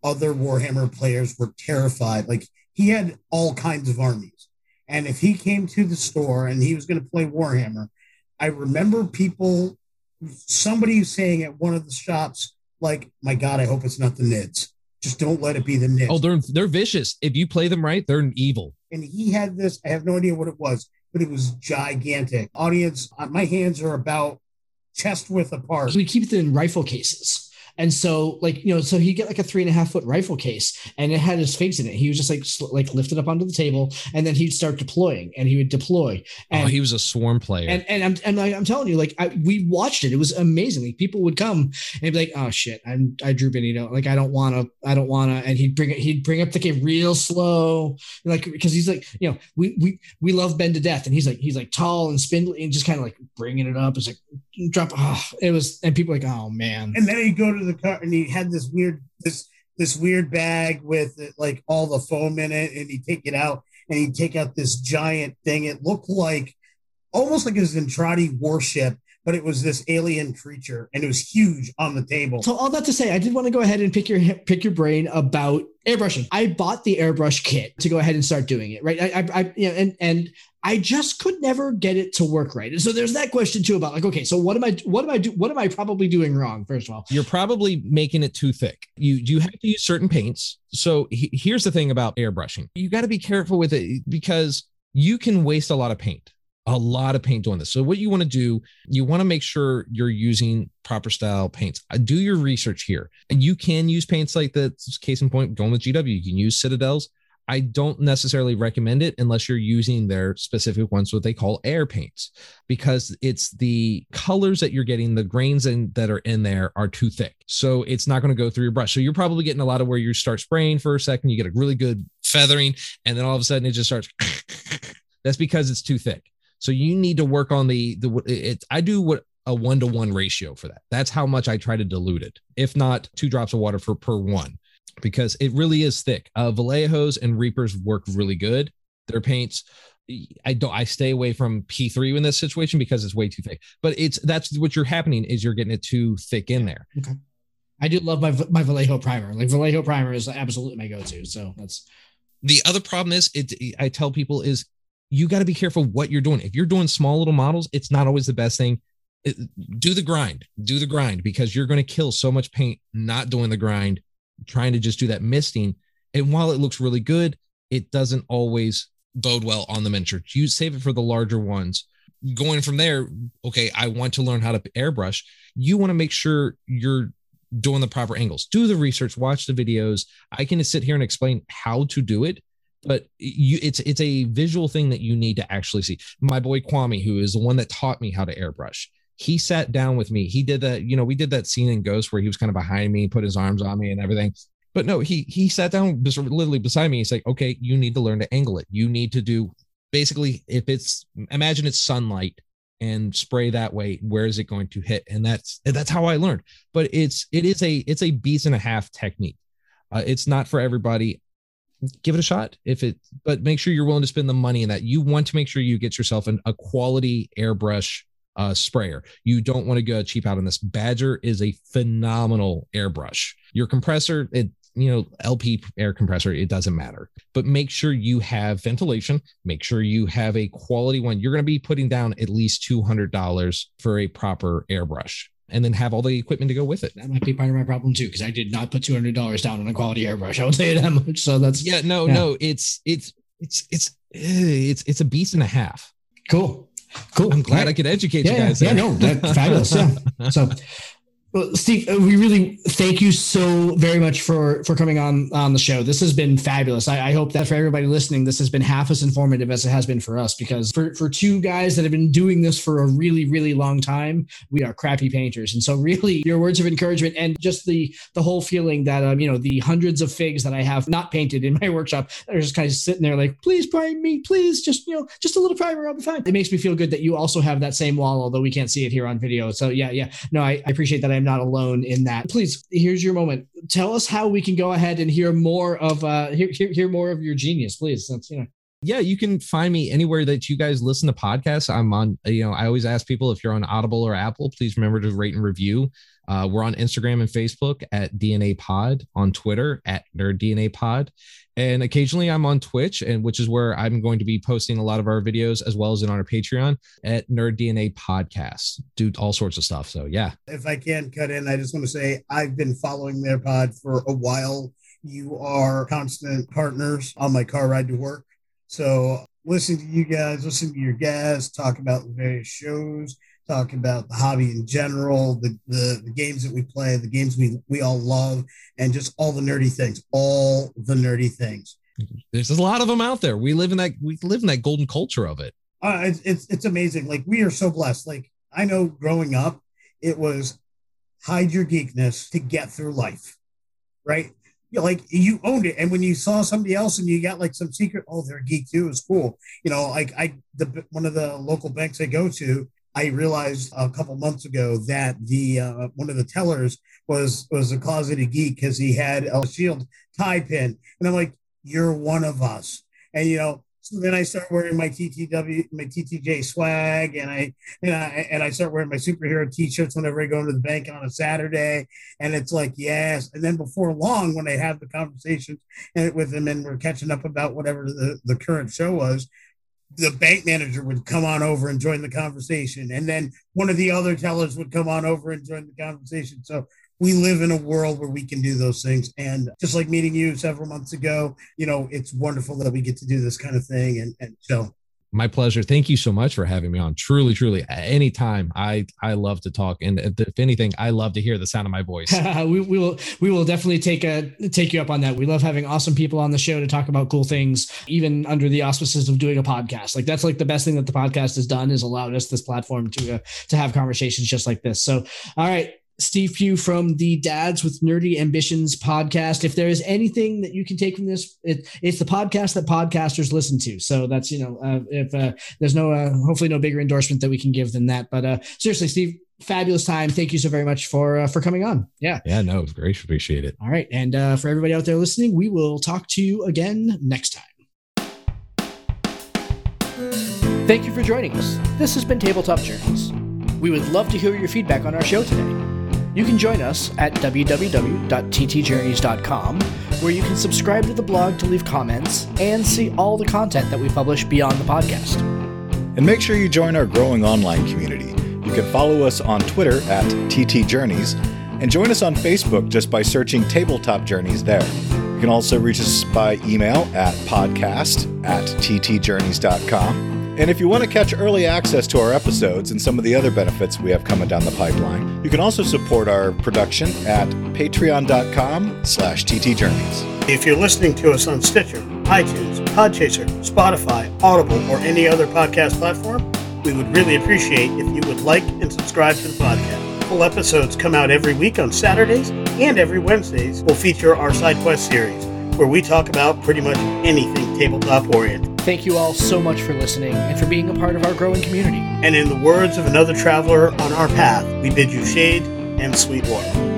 other Warhammer players were terrified. Like he had all kinds of armies. And if he came to the store and he was going to play Warhammer, I remember people, somebody saying at one of the shops, like, my God, I hope it's not the Nids. Just don't let it be the Nids. Oh, they're they're vicious. If you play them right, they're evil. And he had this, I have no idea what it was, but it was gigantic. Audience, uh, my hands are about chest width apart. We keep it in rifle cases. And so, like, you know, so he'd get like a three and a half foot rifle case and it had his figs in it. He was just like, sl- like lifted up onto the table and then he'd start deploying and he would deploy. Oh, and oh, he was a swarm player. And, and I'm, and I, I'm telling you, like, I, we watched it. It was amazing. Like, people would come and be like, oh shit, I'm, I drew Benito. Like, I don't want to, I don't want to. And he'd bring it, he'd bring up the game real slow. Like, because he's like, you know, we, we, we love Ben to death. And he's like, he's like tall and spindly and just kind of like bringing it up. It's like, drop. Oh, it was, and people like, oh man. And then he'd go to the car and he had this weird this this weird bag with like all the foam in it, and he'd take it out and he'd take out this giant thing. It looked like almost like a Zentradi warship, but it was this alien creature and it was huge on the table. So all that to say, I did want to go ahead and pick your pick your brain about airbrushing. I bought the airbrush kit to go ahead and start doing it. Right. I, I, I you know, and and I just could never get it to work right. And so there's that question too about like, okay, so what am I, what am I do, what am I probably doing wrong? First of all, you're probably making it too thick. You you have to use certain paints. So he, here's the thing about airbrushing: you got to be careful with it because you can waste a lot of paint, a lot of paint doing this. So what you want to do, you want to make sure you're using proper style paints. Uh, do your research here, and you can use paints like the case in point, going with GW. You can use Citadels I don't necessarily recommend it unless you're using their specific ones, what they call air paints, because it's the colors that you're getting, the grains in, that are in there are too thick. So it's not going to go through your brush. So you're probably getting a lot of where you start spraying for a second, you get a really good feathering, and then all of a sudden it just starts. That's because it's too thick. So you need to work on the the it. I do what a one to one ratio for that. That's how much I try to dilute it. If not, two drops of water for per one because it really is thick. Uh, Vallejos and Reapers work really good. Their paints, I don't. I stay away from P3 in this situation because it's way too thick. But it's that's what you're happening is you're getting it too thick in there. Okay. I do love my my Vallejo primer. Like Vallejo primer is absolutely my go-to. So that's the other problem is it. I tell people is you got to be careful what you're doing. If you're doing small little models, it's not always the best thing. It, do the grind, do the grind because you're going to kill so much paint not doing the grind trying to just do that misting. And while it looks really good, it doesn't always bode well on the miniature. You save it for the larger ones. Going from there, okay, I want to learn how to airbrush. You want to make sure you're doing the proper angles. Do the research, watch the videos. I can sit here and explain how to do it, but you it's it's a visual thing that you need to actually see. My boy Kwame, who is the one that taught me how to airbrush, he sat down with me. He did that, you know, we did that scene in Ghost where he was kind of behind me, put his arms on me and everything. But no, he he sat down literally beside me. He's like, okay, you need to learn to angle it. You need to do basically if it's imagine it's sunlight and spray that way, where is it going to hit? And that's that's how I learned. But it's it is a it's a beast and a half technique. Uh, it's not for everybody. Give it a shot if it, but make sure you're willing to spend the money in that. You want to make sure you get yourself an, a quality airbrush uh, sprayer. You don't want to go cheap out on this. Badger is a phenomenal airbrush. Your compressor, it you know LP air compressor, it doesn't matter. But make sure you have ventilation. Make sure you have a quality one. You're going to be putting down at least two hundred dollars for a proper airbrush. And then have all the equipment to go with it. That might be part of my problem too, because I did not put two hundred dollars down on a quality airbrush. I will tell you that much. So that's yeah, no, yeah. no, it's it's it's it's it's it's a beast and a half. Cool. Cool. I'm glad right. I could educate yeah, you guys. Yeah, no, that's fabulous. Yeah. So well, Steve, uh, we really thank you so very much for for coming on on the show. This has been fabulous. I, I, hope that for everybody listening, this has been half as informative as it has been for us. Because for for two guys that have been doing this for a really really long time, we are crappy painters. And so, really, your words of encouragement and just the the whole feeling that um, you know the hundreds of figs that I have not painted in my workshop are just kind of sitting there like, please prime me, please, just you know, just a little primer, I'll be fine. It makes me feel good that you also have that same wall, although we can't see it here on video. So yeah, yeah, no, I, I appreciate that. I am not alone in that. Please, here's your moment. Tell us how we can go ahead and hear more of uh hear hear, hear more of your genius, please. That's you know yeah, you can find me anywhere that you guys listen to podcasts. I'm on, you know, I always ask people if you're on Audible or Apple, please remember to rate and review. Uh, we're on Instagram and Facebook at DNA Pod, on Twitter at Nerd DNA Pod, and occasionally I'm on Twitch, and which is where I'm going to be posting a lot of our videos as well as in our Patreon at Nerd DNA Podcast. Do all sorts of stuff. So yeah. If I can cut in, I just want to say I've been following their pod for a while. You are constant partners on my car ride to work. So listening to you guys, listening to your guests talk about the various shows, talk about the hobby in general, the, the, the games that we play, the games we, we all love, and just all the nerdy things, all the nerdy things. There's a lot of them out there. We live in that we live in that golden culture of it. Uh, it's, it's it's amazing. Like we are so blessed. Like I know growing up, it was hide your geekness to get through life, right? You know, like you owned it, and when you saw somebody else and you got like some secret, oh, they're a geek too, is cool. You know, like I the one of the local banks I go to, I realized a couple months ago that the uh, one of the tellers was was a closeted geek because he had a shield tie pin, and I'm like, you're one of us. And you know, so then I start wearing my TTW, my TTJ swag, and I and I and I start wearing my superhero T-shirts whenever I go into the bank on a Saturday. And it's like yes. And then before long, when I have the conversations with them and we're catching up about whatever the, the current show was, the bank manager would come on over and join the conversation, and then one of the other tellers would come on over and join the conversation. So we live in a world where we can do those things. And just like meeting you several months ago, you know, it's wonderful that we get to do this kind of thing. And, and so my pleasure. Thank you so much for having me on. Truly, truly, anytime. I I love to talk, and if anything, I love to hear the sound of my voice. we, we will we will definitely take a take you up on that. We love having awesome people on the show to talk about cool things, even under the auspices of doing a podcast. Like that's like the best thing that the podcast has done is allowed us this platform to uh, to have conversations just like this. So, all right, Steve Pugh from the Dads with Nerdy Ambitions podcast. If there is anything that you can take from this, it, it's the podcast that podcasters listen to. So that's you know, uh, if uh, there's no, uh, hopefully, no bigger endorsement that we can give than that. But uh, seriously, Steve, fabulous time. Thank you so very much for uh, for coming on. Yeah, yeah, no, it was great. Appreciate it. All right, and uh, for everybody out there listening, we will talk to you again next time. Thank you for joining us. This has been Tabletop Journeys. We would love to hear your feedback on our show today. You can join us at www.ttjourneys.com, where you can subscribe to the blog to leave comments and see all the content that we publish beyond the podcast. And make sure you join our growing online community. You can follow us on Twitter at ttjourneys and join us on Facebook just by searching Tabletop Journeys there. You can also reach us by email at podcast at ttjourneys.com and if you want to catch early access to our episodes and some of the other benefits we have coming down the pipeline, you can also support our production at patreon.com slash ttjourneys. If you're listening to us on Stitcher, iTunes, Podchaser, Spotify, Audible, or any other podcast platform, we would really appreciate if you would like and subscribe to the podcast. Full episodes come out every week on Saturdays, and every Wednesdays will feature our side quest series, where we talk about pretty much anything tabletop oriented. Thank you all so much for listening and for being a part of our growing community. And in the words of another traveler on our path, we bid you shade and sweet water.